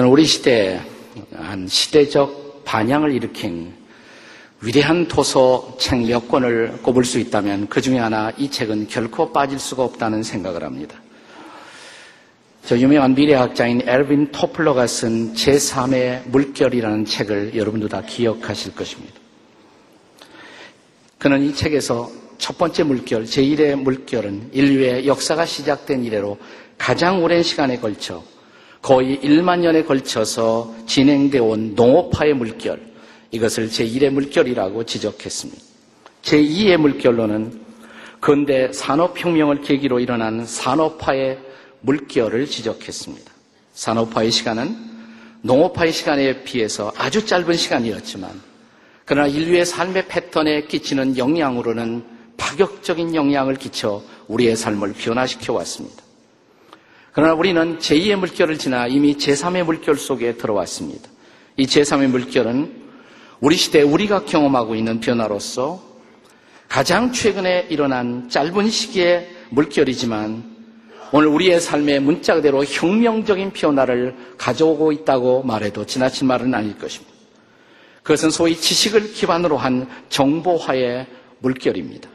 저는 우리 시대에 한 시대적 반향을 일으킨 위대한 도서 책 몇 권을 꼽을 수 있다면 그 중에 하나 이 책은 결코 빠질 수가 없다는 생각을 합니다. 저 유명한 미래학자인 엘빈 토플러가 쓴 제3의 물결이라는 책을 여러분도 다 기억하실 것입니다. 그는 이 책에서 첫 번째 물결, 제1의 물결은 인류의 역사가 시작된 이래로 가장 오랜 시간에 걸쳐 거의 1만 년에 걸쳐서 진행되어 온 농업화의 물결, 이것을 제1의 물결이라고 지적했습니다. 제2의 물결로는 근대 산업혁명을 계기로 일어난 산업화의 물결을 지적했습니다. 산업화의 시간은 농업화의 시간에 비해서 아주 짧은 시간이었지만 그러나 인류의 삶의 패턴에 끼치는 영향으로는 파격적인 영향을 끼쳐 우리의 삶을 변화시켜 왔습니다. 그러나 우리는 제2의 물결을 지나 이미 제3의 물결 속에 들어왔습니다. 이 제3의 물결은 우리 시대 우리가 경험하고 있는 변화로서 가장 최근에 일어난 짧은 시기의 물결이지만 오늘 우리의 삶의 문자 그대로 혁명적인 변화를 가져오고 있다고 말해도 지나친 말은 아닐 것입니다. 그것은 소위 지식을 기반으로 한 정보화의 물결입니다.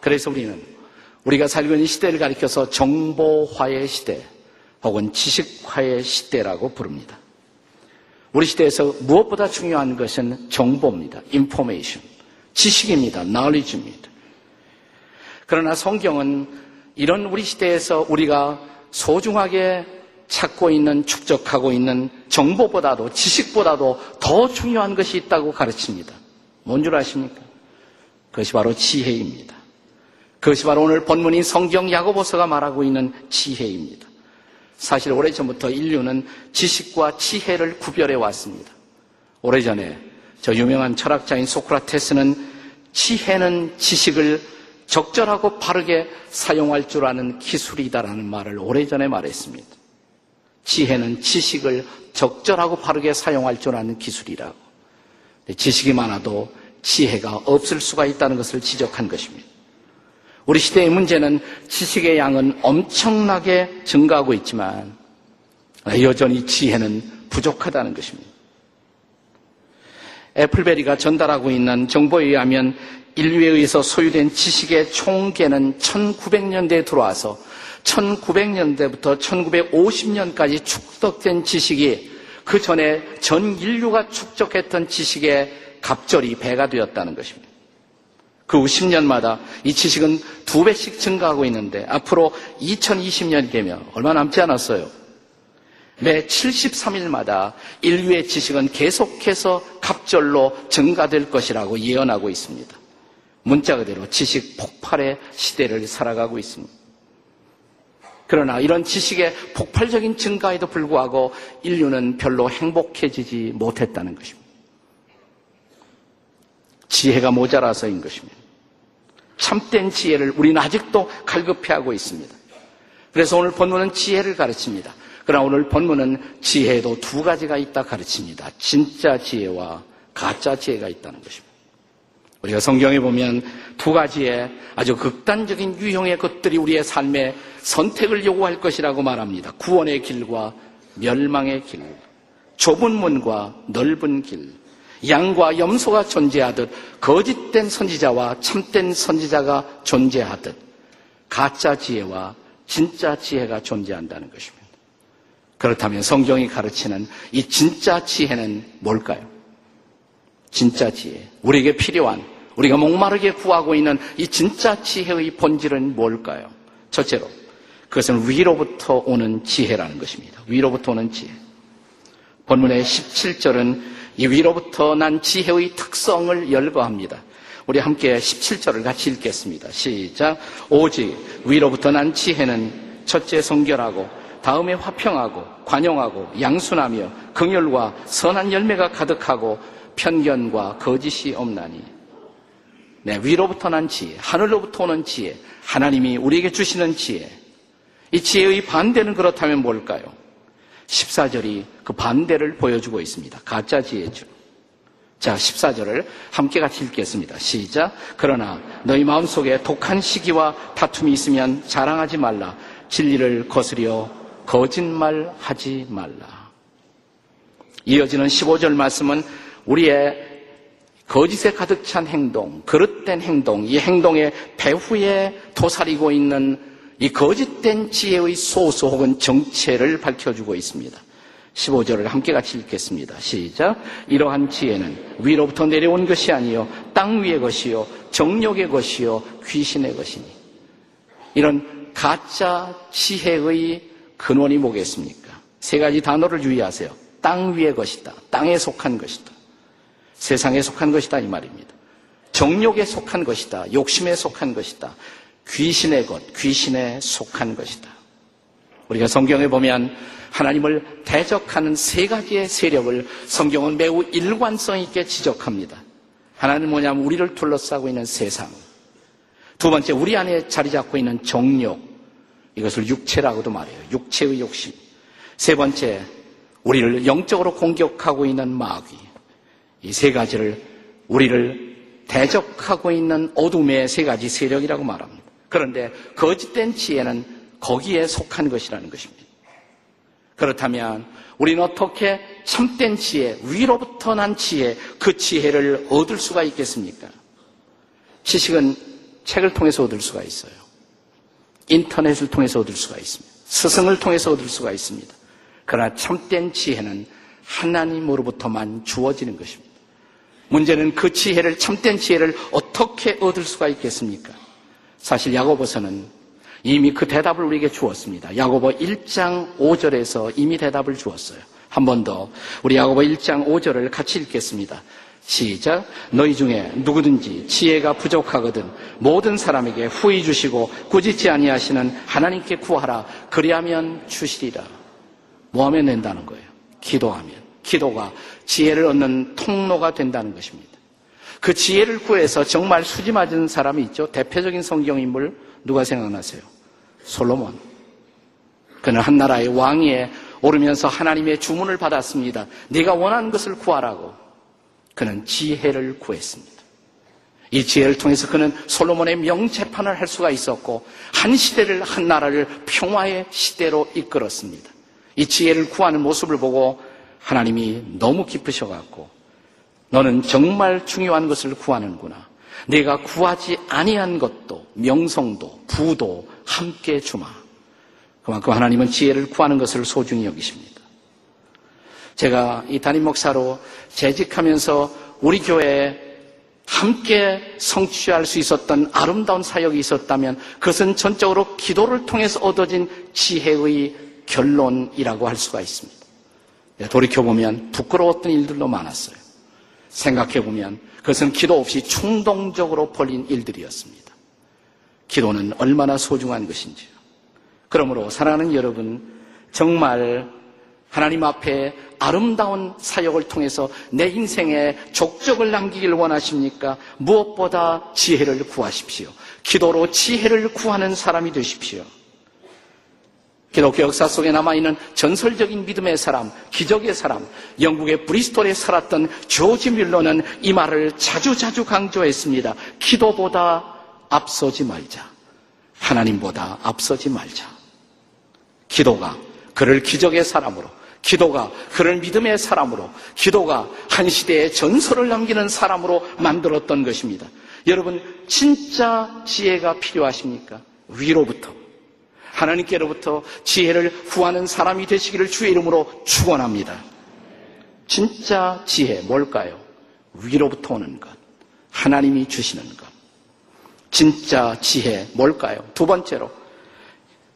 그래서 우리는 우리가 살고 있는 시대를 가리켜서 정보화의 시대 혹은 지식화의 시대라고 부릅니다. 우리 시대에서 무엇보다 중요한 것은 정보입니다. information. 지식입니다. knowledge입니다. 그러나 성경은 이런 우리 시대에서 우리가 소중하게 찾고 있는, 축적하고 있는 정보보다도, 지식보다도 더 중요한 것이 있다고 가르칩니다. 뭔 줄 아십니까? 그것이 바로 지혜입니다. 그것이 바로 오늘 본문인 성경 야고보서가 말하고 있는 지혜입니다. 사실 오래전부터 인류는 지식과 지혜를 구별해 왔습니다. 오래전에 저 유명한 철학자인 소크라테스는 지혜는 지식을 적절하고 바르게 사용할 줄 아는 기술이다라는 말을 오래전에 말했습니다. 지혜는 지식을 적절하고 바르게 사용할 줄 아는 기술이라고. 지식이 많아도 지혜가 없을 수가 있다는 것을 지적한 것입니다. 우리 시대의 문제는 지식의 양은 엄청나게 증가하고 있지만 여전히 지혜는 부족하다는 것입니다. 애플베리가 전달하고 있는 정보에 의하면 인류에 의해서 소유된 지식의 총계는 1900년대에 들어와서 1900년대부터 1950년까지 축적된 지식이 그 전에 전 인류가 축적했던 지식의 갑절이 배가 되었다는 것입니다. 그 후 10년마다 이 지식은 두 배씩 증가하고 있는데 앞으로 2020년이 되면 얼마 남지 않았어요. 매 73일마다 인류의 지식은 계속해서 갑절로 증가될 것이라고 예언하고 있습니다. 문자 그대로 지식 폭발의 시대를 살아가고 있습니다. 그러나 이런 지식의 폭발적인 증가에도 불구하고 인류는 별로 행복해지지 못했다는 것입니다. 지혜가 모자라서인 것입니다. 참된 지혜를 우리는 아직도 갈급해하고 있습니다. 그래서 오늘 본문은 지혜를 가르칩니다. 그러나 오늘 본문은 지혜도 두 가지가 있다 가르칩니다. 진짜 지혜와 가짜 지혜가 있다는 것입니다. 우리가 성경에 보면 두 가지의 아주 극단적인 유형의 것들이 우리의 삶에 선택을 요구할 것이라고 말합니다. 구원의 길과 멸망의 길, 좁은 문과 넓은 길, 양과 염소가 존재하듯 거짓된 선지자와 참된 선지자가 존재하듯 가짜 지혜와 진짜 지혜가 존재한다는 것입니다. 그렇다면 성경이 가르치는 이 진짜 지혜는 뭘까요? 진짜 지혜. 우리에게 필요한, 우리가 목마르게 구하고 있는 이 진짜 지혜의 본질은 뭘까요? 첫째로, 그것은 위로부터 오는 지혜라는 것입니다. 위로부터 오는 지혜. 본문의 17절은 이 위로부터 난 지혜의 특성을 열거합니다. 우리 함께 17절을 같이 읽겠습니다. 시작. 오직 위로부터 난 지혜는 첫째 성결하고 다음에 화평하고 관용하고 양순하며 긍휼과 선한 열매가 가득하고 편견과 거짓이 없나니. 네, 위로부터 난 지혜, 하늘로부터 오는 지혜, 하나님이 우리에게 주시는 지혜. 이 지혜의 반대는 그렇다면 뭘까요? 14절이 그 반대를 보여주고 있습니다. 가짜 지혜죠. 자, 14절을 함께 같이 읽겠습니다. 시작. 그러나 너희 마음속에 독한 시기와 다툼이 있으면 자랑하지 말라. 진리를 거스려 거짓말하지 말라. 이어지는 15절 말씀은 우리의 거짓에 가득 찬 행동, 그릇된 행동, 이 행동의 배후에 도사리고 있는 이 거짓된 지혜의 소수 혹은 정체를 밝혀주고 있습니다. 15절을 함께 같이 읽겠습니다. 시작. 이러한 지혜는 위로부터 내려온 것이 아니요 땅 위의 것이요 정욕의 것이요 귀신의 것이니. 이런 가짜 지혜의 근원이 뭐겠습니까? 세 가지 단어를 유의하세요. 땅 위의 것이다. 땅에 속한 것이다. 세상에 속한 것이다 이 말입니다. 정욕에 속한 것이다. 욕심에 속한 것이다. 귀신의 것, 귀신에 속한 것이다. 우리가 성경에 보면 하나님을 대적하는 세 가지의 세력을 성경은 매우 일관성 있게 지적합니다. 하나는 뭐냐면 우리를 둘러싸고 있는 세상. 두 번째, 우리 안에 자리 잡고 있는 정욕. 이것을 육체라고도 말해요. 육체의 욕심. 세 번째, 우리를 영적으로 공격하고 있는 마귀. 이 세 가지를 우리를 대적하고 있는 어둠의 세 가지 세력이라고 말합니다. 그런데 거짓된 지혜는 거기에 속한 것이라는 것입니다. 그렇다면 우리는 어떻게 참된 지혜, 위로부터 난 지혜, 그 지혜를 얻을 수가 있겠습니까? 지식은 책을 통해서 얻을 수가 있어요. 인터넷을 통해서 얻을 수가 있습니다. 스승을 통해서 얻을 수가 있습니다. 그러나 참된 지혜는 하나님으로부터만 주어지는 것입니다. 문제는 그 지혜를, 참된 지혜를 어떻게 얻을 수가 있겠습니까? 사실 야고보서는 이미 그 대답을 우리에게 주었습니다. 야고보 1장 5절에서 이미 대답을 주었어요. 한 번 더 우리 야고보 1장 5절을 같이 읽겠습니다. 시작. 너희 중에 누구든지 지혜가 부족하거든 모든 사람에게 후히 주시고 꾸짖지 아니하시는 하나님께 구하라. 그리하면 주시리라. 뭐 하면 된다는 거예요? 기도하면. 기도가 지혜를 얻는 통로가 된다는 것입니다. 그 지혜를 구해서 정말 수지 맞은 사람이 있죠. 대표적인 성경 인물 누가 생각나세요? 솔로몬. 그는 한 나라의 왕위에 오르면서 하나님의 주문을 받았습니다. 네가 원하는 것을 구하라고. 그는 지혜를 구했습니다. 이 지혜를 통해서 그는 솔로몬의 명재판을 할 수가 있었고 한 시대를 한 나라를 평화의 시대로 이끌었습니다. 이 지혜를 구하는 모습을 보고 하나님이 너무 기쁘셔갖고 너는 정말 중요한 것을 구하는구나. 내가 구하지 아니한 것도 명성도 부도 함께 주마. 그만큼 하나님은 지혜를 구하는 것을 소중히 여기십니다. 제가 이 담임 목사로 재직하면서 우리 교회에 함께 성취할 수 있었던 아름다운 사역이 있었다면 그것은 전적으로 기도를 통해서 얻어진 지혜의 결론이라고 할 수가 있습니다. 돌이켜보면 부끄러웠던 일들도 많았어요. 생각해 보면 그것은 기도 없이 충동적으로 벌린 일들이었습니다. 기도는 얼마나 소중한 것인지요. 그러므로 사랑하는 여러분, 정말 하나님 앞에 아름다운 사역을 통해서 내 인생에 족적을 남기길 원하십니까? 무엇보다 지혜를 구하십시오. 기도로 지혜를 구하는 사람이 되십시오. 기독교 역사 속에 남아있는 전설적인 믿음의 사람, 기적의 사람, 영국의 브리스톨에 살았던 조지 밀러는 이 말을 자주자주 강조했습니다. 기도보다 앞서지 말자. 하나님보다 앞서지 말자. 기도가 그를 기적의 사람으로, 기도가 그를 믿음의 사람으로, 기도가 한 시대의 전설을 남기는 사람으로 만들었던 것입니다. 여러분, 진짜 지혜가 필요하십니까? 위로부터. 하나님께로부터 지혜를 구하는 사람이 되시기를 주의 이름으로 축원합니다. 진짜 지혜 뭘까요? 위로부터 오는 것. 하나님이 주시는 것. 진짜 지혜 뭘까요? 두 번째로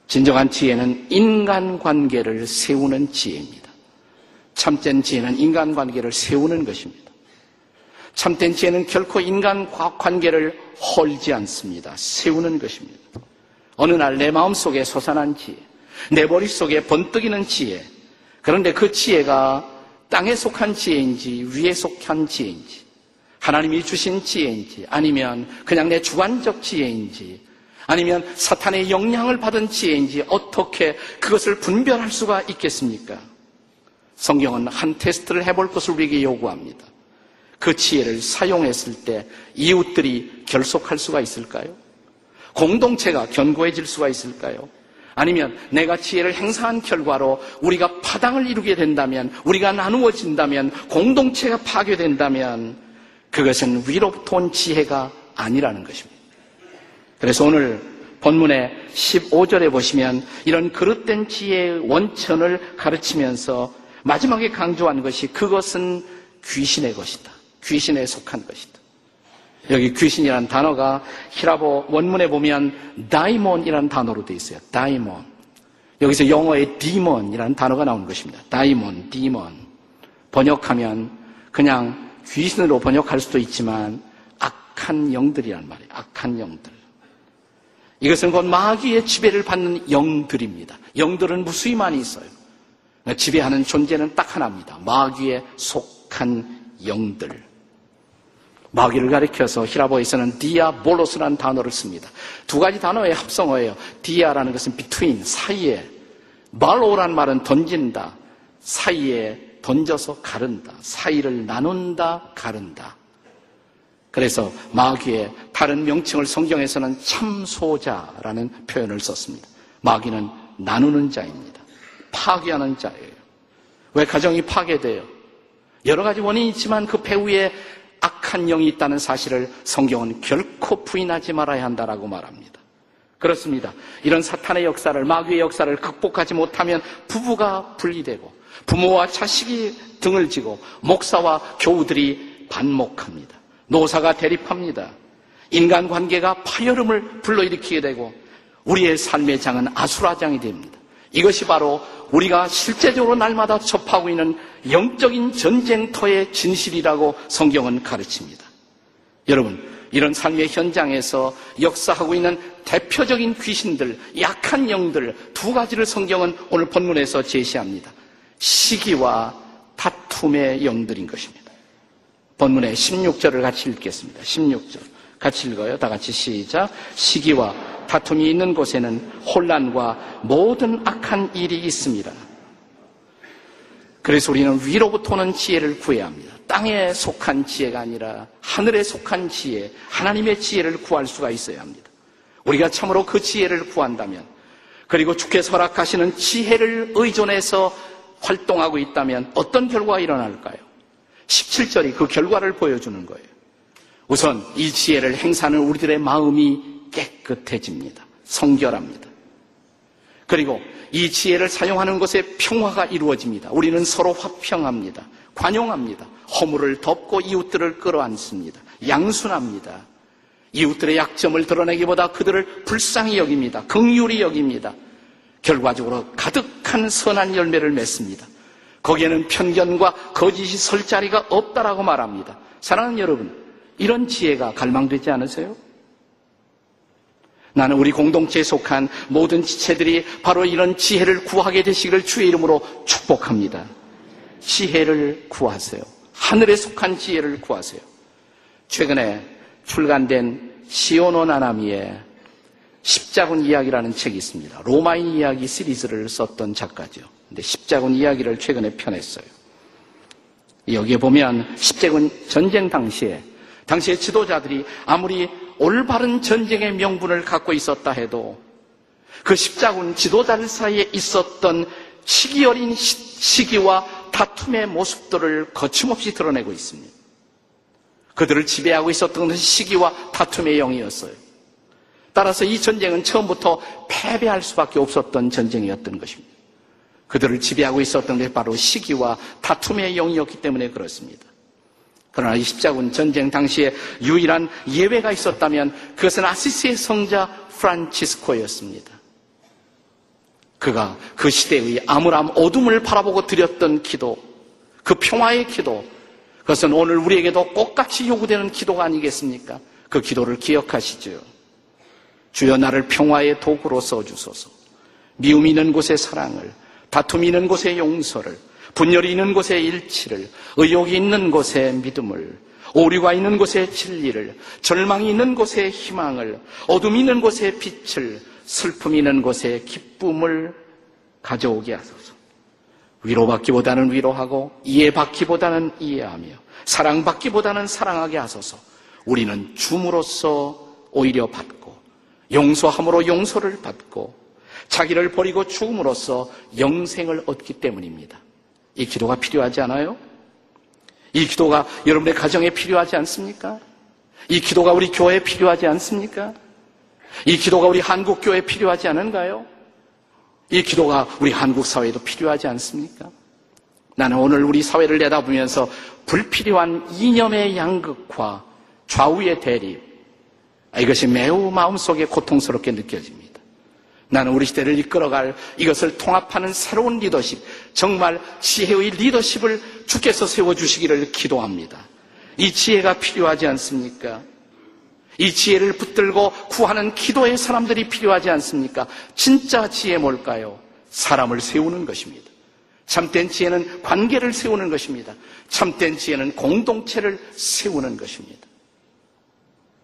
진정한 지혜는 인간관계를 세우는 지혜입니다. 참된 지혜는 인간관계를 세우는 것입니다. 참된 지혜는 결코 인간관계를 헐지 않습니다. 세우는 것입니다. 어느 날 내 마음속에 솟아난 지혜, 내 머릿속에 번뜩이는 지혜. 그런데 그 지혜가 땅에 속한 지혜인지 위에 속한 지혜인지 하나님이 주신 지혜인지 아니면 그냥 내 주관적 지혜인지 아니면 사탄의 영향을 받은 지혜인지 어떻게 그것을 분별할 수가 있겠습니까? 성경은 한 테스트를 해볼 것을 우리에게 요구합니다. 그 지혜를 사용했을 때 이웃들이 결속할 수가 있을까요? 공동체가 견고해질 수가 있을까요? 아니면 내가 지혜를 행사한 결과로 우리가 파당을 이루게 된다면, 우리가 나누어진다면, 공동체가 파괴된다면, 그것은 위로부터 온 지혜가 아니라는 것입니다. 그래서 오늘 본문의 15절에 보시면 이런 그릇된 지혜의 원천을 가르치면서 마지막에 강조한 것이 그것은 귀신의 것이다. 귀신에 속한 것이다. 여기 귀신이라는 단어가 히라보 원문에 보면 다이몬이라는 단어로 되어 있어요. 다이몬. 여기서 영어의 디몬이라는 단어가 나오는 것입니다. 다이몬, 디몬. 번역하면 그냥 귀신으로 번역할 수도 있지만 악한 영들이란 말이에요. 악한 영들. 이것은 곧 마귀의 지배를 받는 영들입니다. 영들은 무수히 많이 있어요. 지배하는 존재는 딱 하나입니다. 마귀에 속한 영들. 마귀를 가리켜서 히라보에서는 디아볼로스라는 단어를 씁니다. 두 가지 단어의 합성어예요. 디아라는 것은 between, 사이에. 말로라는 말은 던진다. 사이에 던져서 가른다. 사이를 나눈다, 가른다. 그래서 마귀의 다른 명칭을 성경에서는 참소자라는 표현을 썼습니다. 마귀는 나누는 자입니다. 파괴하는 자예요. 왜 가정이 파괴돼요? 여러 가지 원인이 있지만 그 배후에 악한 영이 있다는 사실을 성경은 결코 부인하지 말아야 한다라고 말합니다. 그렇습니다. 이런 사탄의 역사를, 마귀의 역사를 극복하지 못하면 부부가 분리되고 부모와 자식이 등을 지고 목사와 교우들이 반목합니다. 노사가 대립합니다. 인간관계가 파열음을 불러일으키게 되고 우리의 삶의 장은 아수라장이 됩니다. 이것이 바로 우리가 실제적으로 날마다 접하고 있는 영적인 전쟁터의 진실이라고 성경은 가르칩니다. 여러분, 이런 삶의 현장에서 역사하고 있는 대표적인 귀신들, 약한 영들 두 가지를 성경은 오늘 본문에서 제시합니다. 시기와 다툼의 영들인 것입니다. 본문의 16절을 같이 읽겠습니다. 16절. 같이 읽어요. 다 같이 시작. 시기와 다툼이 있는 곳에는 혼란과 모든 악한 일이 있습니다. 그래서 우리는 위로부터 오는 지혜를 구해야 합니다. 땅에 속한 지혜가 아니라 하늘에 속한 지혜, 하나님의 지혜를 구할 수가 있어야 합니다. 우리가 참으로 그 지혜를 구한다면, 그리고 주께서 허락하시는 지혜를 의존해서 활동하고 있다면 어떤 결과가 일어날까요? 17절이 그 결과를 보여주는 거예요. 우선 이 지혜를 행사하는 우리들의 마음이 깨끗해집니다. 성결합니다. 그리고 이 지혜를 사용하는 것에 평화가 이루어집니다. 우리는 서로 화평합니다. 관용합니다. 허물을 덮고 이웃들을 끌어안습니다. 양순합니다. 이웃들의 약점을 드러내기보다 그들을 불쌍히 여깁니다. 긍휼히 여깁니다. 결과적으로 가득한 선한 열매를 맺습니다. 거기에는 편견과 거짓이 설 자리가 없다라고 말합니다. 사랑하는 여러분, 이런 지혜가 갈망되지 않으세요? 나는 우리 공동체에 속한 모든 지체들이 바로 이런 지혜를 구하게 되시기를 주의 이름으로 축복합니다. 지혜를 구하세요. 하늘에 속한 지혜를 구하세요. 최근에 출간된 시오노 나나미의 십자군 이야기라는 책이 있습니다. 로마인 이야기 시리즈를 썼던 작가죠. 근데 십자군 이야기를 최근에 펴냈어요. 여기에 보면 십자군 전쟁 당시에 당시의 지도자들이 아무리 올바른 전쟁의 명분을 갖고 있었다 해도 그 십자군 지도자들 사이에 있었던 시기 어린 시기와 다툼의 모습들을 거침없이 드러내고 있습니다. 그들을 지배하고 있었던 것은 시기와 다툼의 영이었어요. 따라서 이 전쟁은 처음부터 패배할 수밖에 없었던 전쟁이었던 것입니다. 그들을 지배하고 있었던 게 바로 시기와 다툼의 영이었기 때문에 그렇습니다. 그러나 이 십자군 전쟁 당시에 유일한 예외가 있었다면 그것은 아시스의 성자 프란치스코였습니다. 그가 그 시대의 암울함 어둠을 바라보고 드렸던 기도, 그 평화의 기도, 그것은 오늘 우리에게도 똑같이 요구되는 기도가 아니겠습니까? 그 기도를 기억하시죠. 주여 나를 평화의 도구로 써주소서. 미움 있는 곳에 사랑을, 다툼 있는 곳에 용서를, 분열이 있는 곳에 일치를, 의욕이 있는 곳에 믿음을, 오류가 있는 곳에 진리를, 절망이 있는 곳에 희망을, 어둠이 있는 곳에 빛을, 슬픔이 있는 곳에 기쁨을 가져오게 하소서. 위로받기보다는 위로하고, 이해받기보다는 이해하며, 사랑받기보다는 사랑하게 하소서. 우리는 줌으로써 오히려 받고, 용서함으로 용서를 받고, 자기를 버리고 죽음으로써 영생을 얻기 때문입니다. 이 기도가 필요하지 않아요? 이 기도가 여러분의 가정에 필요하지 않습니까? 이 기도가 우리 교회에 필요하지 않습니까? 이 기도가 우리 한국 교회에 필요하지 않은가요? 이 기도가 우리 한국 사회에도 필요하지 않습니까? 나는 오늘 우리 사회를 내다보면서 불필요한 이념의 양극화, 좌우의 대립, 이것이 매우 마음속에 고통스럽게 느껴집니다. 나는 우리 시대를 이끌어갈 이것을 통합하는 새로운 리더십, 정말 지혜의 리더십을 주께서 세워주시기를 기도합니다. 이 지혜가 필요하지 않습니까? 이 지혜를 붙들고 구하는 기도의 사람들이 필요하지 않습니까? 진짜 지혜 뭘까요? 사람을 세우는 것입니다. 참된 지혜는 관계를 세우는 것입니다. 참된 지혜는 공동체를 세우는 것입니다.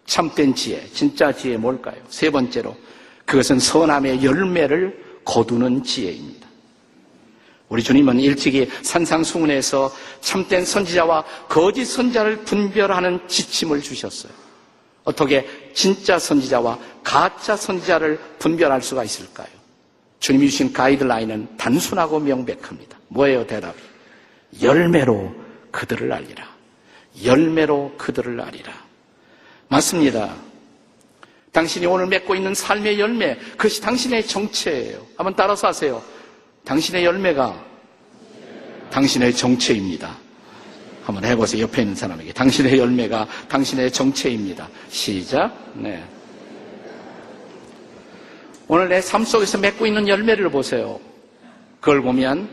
참된 지혜, 진짜 지혜 뭘까요? 세 번째로 그것은 선함의 열매를 거두는 지혜입니다. 우리 주님은 일찍이 산상수훈에서 참된 선지자와 거짓 선자를 분별하는 지침을 주셨어요. 어떻게 진짜 선지자와 가짜 선지자를 분별할 수가 있을까요? 주님이 주신 가이드라인은 단순하고 명백합니다. 뭐예요, 대답이? 열매로 그들을 알리라. 열매로 그들을 알리라. 맞습니다. 당신이 오늘 맺고 있는 삶의 열매, 그것이 당신의 정체예요. 한번 따라서 하세요. 당신의 열매가 당신의 정체입니다. 한번 해보세요. 옆에 있는 사람에게. 당신의 열매가 당신의 정체입니다. 시작. 네. 오늘 내 삶 속에서 맺고 있는 열매를 보세요. 그걸 보면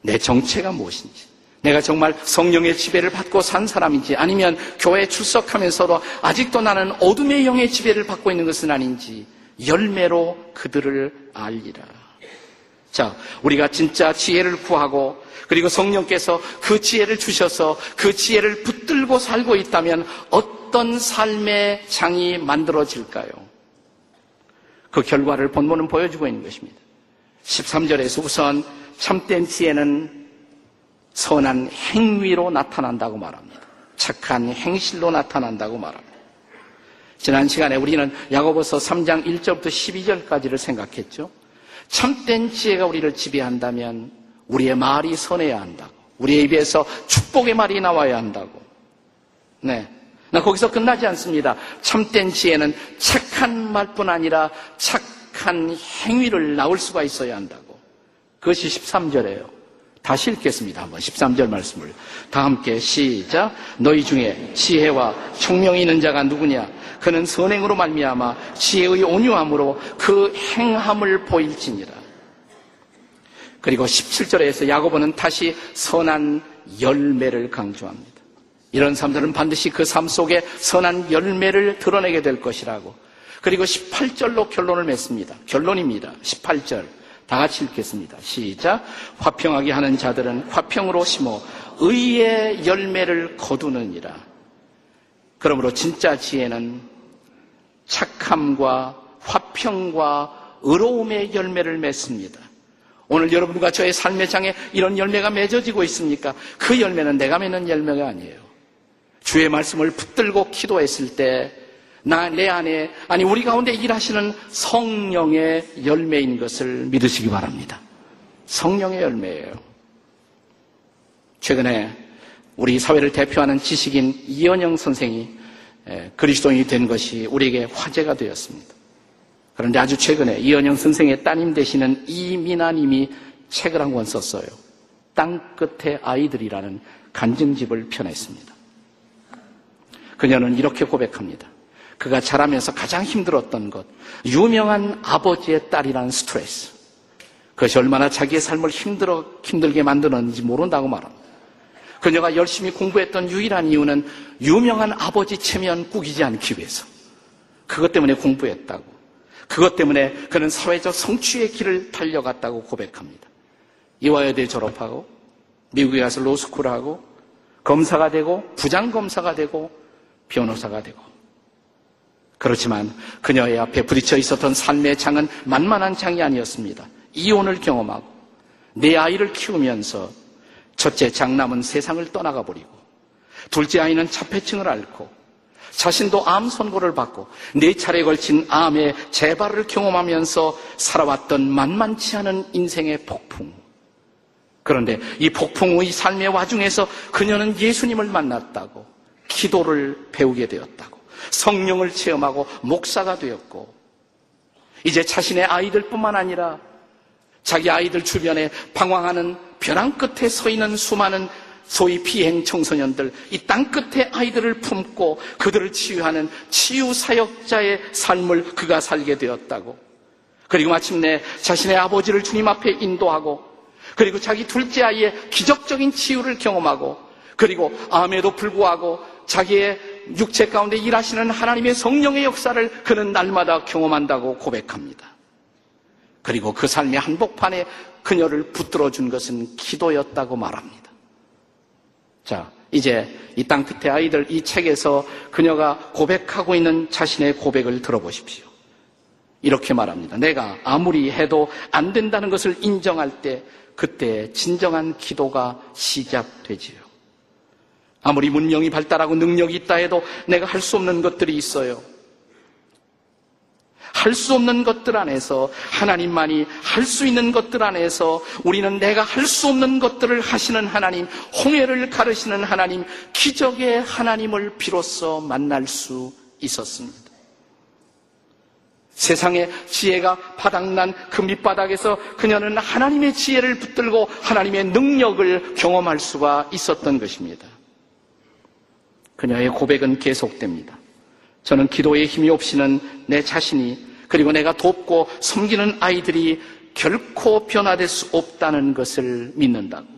내 정체가 무엇인지. 내가 정말 성령의 지배를 받고 산 사람인지 아니면 교회에 출석하면서도 아직도 나는 어둠의 영의 지배를 받고 있는 것은 아닌지 열매로 그들을 알리라. 자, 우리가 진짜 지혜를 구하고 그리고 성령께서 그 지혜를 주셔서 그 지혜를 붙들고 살고 있다면 어떤 삶의 장이 만들어질까요? 그 결과를 본문은 보여주고 있는 것입니다. 13절에서 우선 참된 지혜는 선한 행위로 나타난다고 말합니다. 착한 행실로 나타난다고 말합니다. 지난 시간에 우리는 야고보서 3장 1절부터 12절까지를 생각했죠. 참된 지혜가 우리를 지배한다면 우리의 말이 선해야 한다고. 우리의 입에서 축복의 말이 나와야 한다고. 네. 나 거기서 끝나지 않습니다. 참된 지혜는 착한 말뿐 아니라 착한 행위를 나올 수가 있어야 한다고. 그것이 13절이에요. 다시 읽겠습니다. 한번 13절 말씀을. 다 함께 시작. 너희 중에 지혜와 총명이 있는 자가 누구냐? 그는 선행으로 말미암아 지혜의 온유함으로 그 행함을 보일지니라. 그리고 17절에서 야고보는 다시 선한 열매를 강조합니다. 이런 사람들은 반드시 그 삶 속에 선한 열매를 드러내게 될 것이라고. 그리고 18절로 결론을 맺습니다. 결론입니다. 18절. 다 같이 읽겠습니다. 시작. 화평하게 하는 자들은 화평으로 심어 의의 열매를 거두느니라. 그러므로 진짜 지혜는 착함과 화평과 의로움의 열매를 맺습니다. 오늘 여러분과 저의 삶의 장에 이런 열매가 맺어지고 있습니까? 그 열매는 내가 맺는 열매가 아니에요. 주의 말씀을 붙들고 기도했을 때, 나, 내 안에, 아니, 우리 가운데 일하시는 성령의 열매인 것을 믿으시기 바랍니다. 성령의 열매예요. 최근에 우리 사회를 대표하는 지식인 이현영 선생이 그리스도인이 된 것이 우리에게 화제가 되었습니다. 그런데 아주 최근에 이현영 선생의 따님 되시는 이민아님이 책을 한 권 썼어요. 땅끝의 아이들이라는 간증집을 펴냈습니다. 그녀는 이렇게 고백합니다. 그가 자라면서 가장 힘들었던 것, 유명한 아버지의 딸이라는 스트레스. 그것이 얼마나 자기의 삶을 힘들어, 힘들게 만드는지 모른다고 말합니다. 그녀가 열심히 공부했던 유일한 이유는 유명한 아버지 체면 꾸기지 않기 위해서. 그것 때문에 공부했다고. 그것 때문에 그는 사회적 성취의 길을 달려갔다고 고백합니다. 이화여대 졸업하고 미국에 가서 로스쿨을 하고 검사가 되고 부장검사가 되고 변호사가 되고 그렇지만 그녀의 앞에 부딪혀 있었던 삶의 장은 만만한 장이 아니었습니다. 이혼을 경험하고 내 아이를 키우면서 첫째 장남은 세상을 떠나가 버리고 둘째 아이는 자폐증을 앓고 자신도 암 선고를 받고 네 차례에 걸친 암의 재발을 경험하면서 살아왔던 만만치 않은 인생의 폭풍. 그런데 이 폭풍의 삶의 와중에서 그녀는 예수님을 만났다고 기도를 배우게 되었다고 성령을 체험하고 목사가 되었고 이제 자신의 아이들뿐만 아니라 자기 아이들 주변에 방황하는 벼랑 끝에 서 있는 수많은 소위 비행 청소년들, 이 땅 끝에 아이들을 품고 그들을 치유하는 치유 사역자의 삶을 그가 살게 되었다고. 그리고 마침내 자신의 아버지를 주님 앞에 인도하고, 그리고 자기 둘째 아이의 기적적인 치유를 경험하고, 그리고 암에도 불구하고 자기의 육체 가운데 일하시는 하나님의 성령의 역사를 그는 날마다 경험한다고 고백합니다. 그리고 그 삶의 한복판에 그녀를 붙들어 준 것은 기도였다고 말합니다. 자, 이제 이 땅 끝의 아이들 이 책에서 그녀가 고백하고 있는 자신의 고백을 들어보십시오. 이렇게 말합니다. 내가 아무리 해도 안 된다는 것을 인정할 때 그때 진정한 기도가 시작되지요. 아무리 문명이 발달하고 능력이 있다 해도 내가 할 수 없는 것들이 있어요. 할 수 없는 것들 안에서 하나님만이 할 수 있는 것들 안에서 우리는 내가 할 수 없는 것들을 하시는 하나님, 홍해를 가르시는 하나님, 기적의 하나님을 비로소 만날 수 있었습니다. 세상의 지혜가 바닥난 그 밑바닥에서 그녀는 하나님의 지혜를 붙들고 하나님의 능력을 경험할 수가 있었던 것입니다. 그녀의 고백은 계속됩니다. 저는 기도에 힘이 없이는 내 자신이 그리고 내가 돕고 섬기는 아이들이 결코 변화될 수 없다는 것을 믿는다고.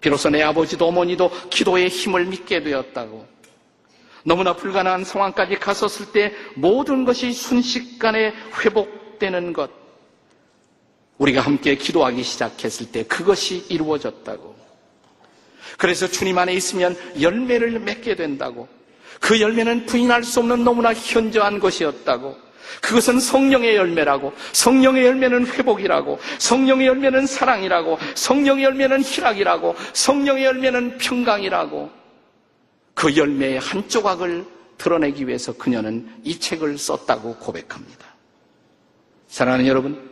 비로소 내 아버지도 어머니도 기도의 힘을 믿게 되었다고. 너무나 불가능한 상황까지 갔었을 때 모든 것이 순식간에 회복되는 것. 우리가 함께 기도하기 시작했을 때 그것이 이루어졌다고. 그래서 주님 안에 있으면 열매를 맺게 된다고. 그 열매는 부인할 수 없는 너무나 현저한 것이었다고. 그것은 성령의 열매라고. 성령의 열매는 회복이라고. 성령의 열매는 사랑이라고. 성령의 열매는 희락이라고. 성령의 열매는 평강이라고. 그 열매의 한 조각을 드러내기 위해서 그녀는 이 책을 썼다고 고백합니다. 사랑하는 여러분,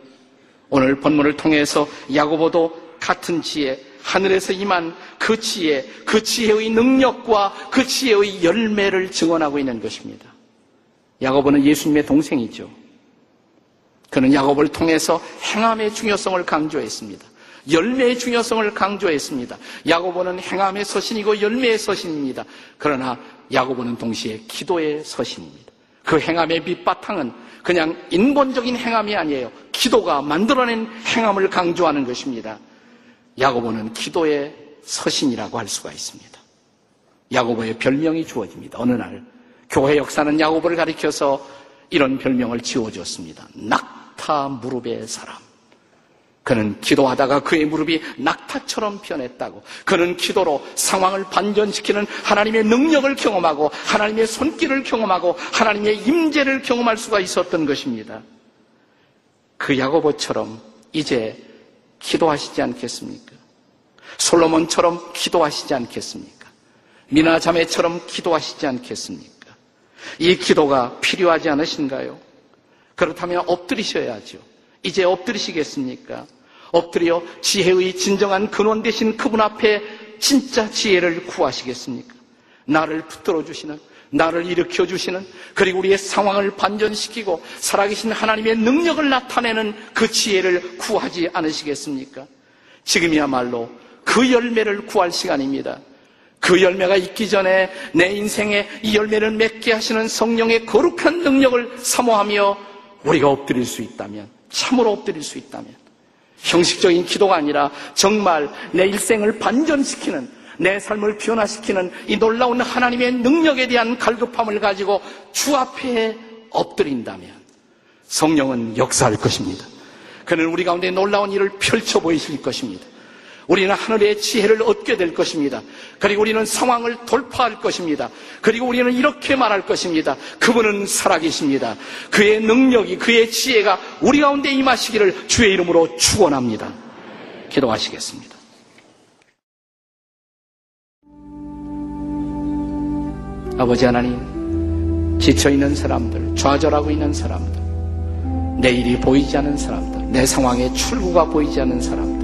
오늘 본문을 통해서 야고보도 같은 지혜, 하늘에서 임한 그 지혜, 그 지혜의 능력과 그 지혜의 열매를 증언하고 있는 것입니다. 야고보는 예수님의 동생이죠. 그는 야고보를 통해서 행함의 중요성을 강조했습니다. 열매의 중요성을 강조했습니다. 야고보는 행함의 서신이고 열매의 서신입니다. 그러나 야고보는 동시에 기도의 서신입니다. 그 행함의 밑바탕은 그냥 인본적인 행함이 아니에요. 기도가 만들어낸 행함을 강조하는 것입니다. 야고보는 기도의 서신이라고 할 수가 있습니다. 야고보의 별명이 주어집니다. 어느 날 교회 역사는 야고보를 가리켜서 이런 별명을 지어주었습니다. 낙타 무릎의 사람. 그는 기도하다가 그의 무릎이 낙타처럼 변했다고. 그는 기도로 상황을 반전시키는 하나님의 능력을 경험하고 하나님의 손길을 경험하고 하나님의 임재를 경험할 수가 있었던 것입니다. 그 야고보처럼 이제 기도하시지 않겠습니까? 솔로몬처럼 기도하시지 않겠습니까? 미나 자매처럼 기도하시지 않겠습니까? 이 기도가 필요하지 않으신가요? 그렇다면 엎드리셔야죠. 이제 엎드리시겠습니까? 엎드려 지혜의 진정한 근원 되신 그분 앞에 진짜 지혜를 구하시겠습니까? 나를 붙들어 주시는 나를 일으켜 주시는 그리고 우리의 상황을 반전시키고 살아계신 하나님의 능력을 나타내는 그 지혜를 구하지 않으시겠습니까? 지금이야말로 그 열매를 구할 시간입니다. 그 열매가 있기 전에 내 인생에 이 열매를 맺게 하시는 성령의 거룩한 능력을 사모하며 우리가 엎드릴 수 있다면, 참으로 엎드릴 수 있다면, 형식적인 기도가 아니라 정말 내 일생을 반전시키는 내 삶을 변화시키는 이 놀라운 하나님의 능력에 대한 갈급함을 가지고 주 앞에 엎드린다면 성령은 역사할 것입니다. 그는 우리 가운데 놀라운 일을 펼쳐 보이실 것입니다. 우리는 하늘의 지혜를 얻게 될 것입니다. 그리고 우리는 상황을 돌파할 것입니다. 그리고 우리는 이렇게 말할 것입니다. 그분은 살아계십니다. 그의 능력이, 그의 지혜가 우리 가운데 임하시기를 주의 이름으로 축원합니다. 기도하시겠습니다. 아버지 하나님, 지쳐있는 사람들, 좌절하고 있는 사람들, 내일이 보이지 않는 사람들, 내 상황에 출구가 보이지 않는 사람들,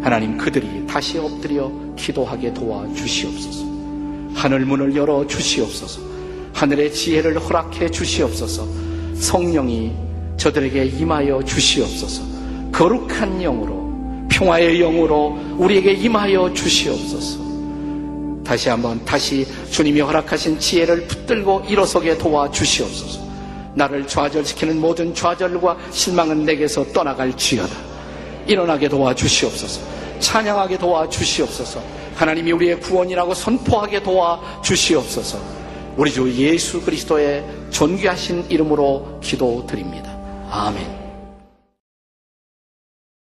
하나님 그들이 다시 엎드려 기도하게 도와주시옵소서. 하늘 문을 열어 주시옵소서. 하늘의 지혜를 허락해 주시옵소서. 성령이 저들에게 임하여 주시옵소서. 거룩한 영으로, 평화의 영으로 우리에게 임하여 주시옵소서. 다시 한번 다시 주님이 허락하신 지혜를 붙들고 일어서게 도와 주시옵소서. 나를 좌절시키는 모든 좌절과 실망은 내게서 떠나갈 지어다. 일어나게 도와 주시옵소서. 찬양하게 도와 주시옵소서. 하나님이 우리의 구원이라고 선포하게 도와 주시옵소서. 우리 주 예수 그리스도의 존귀하신 이름으로 기도드립니다. 아멘.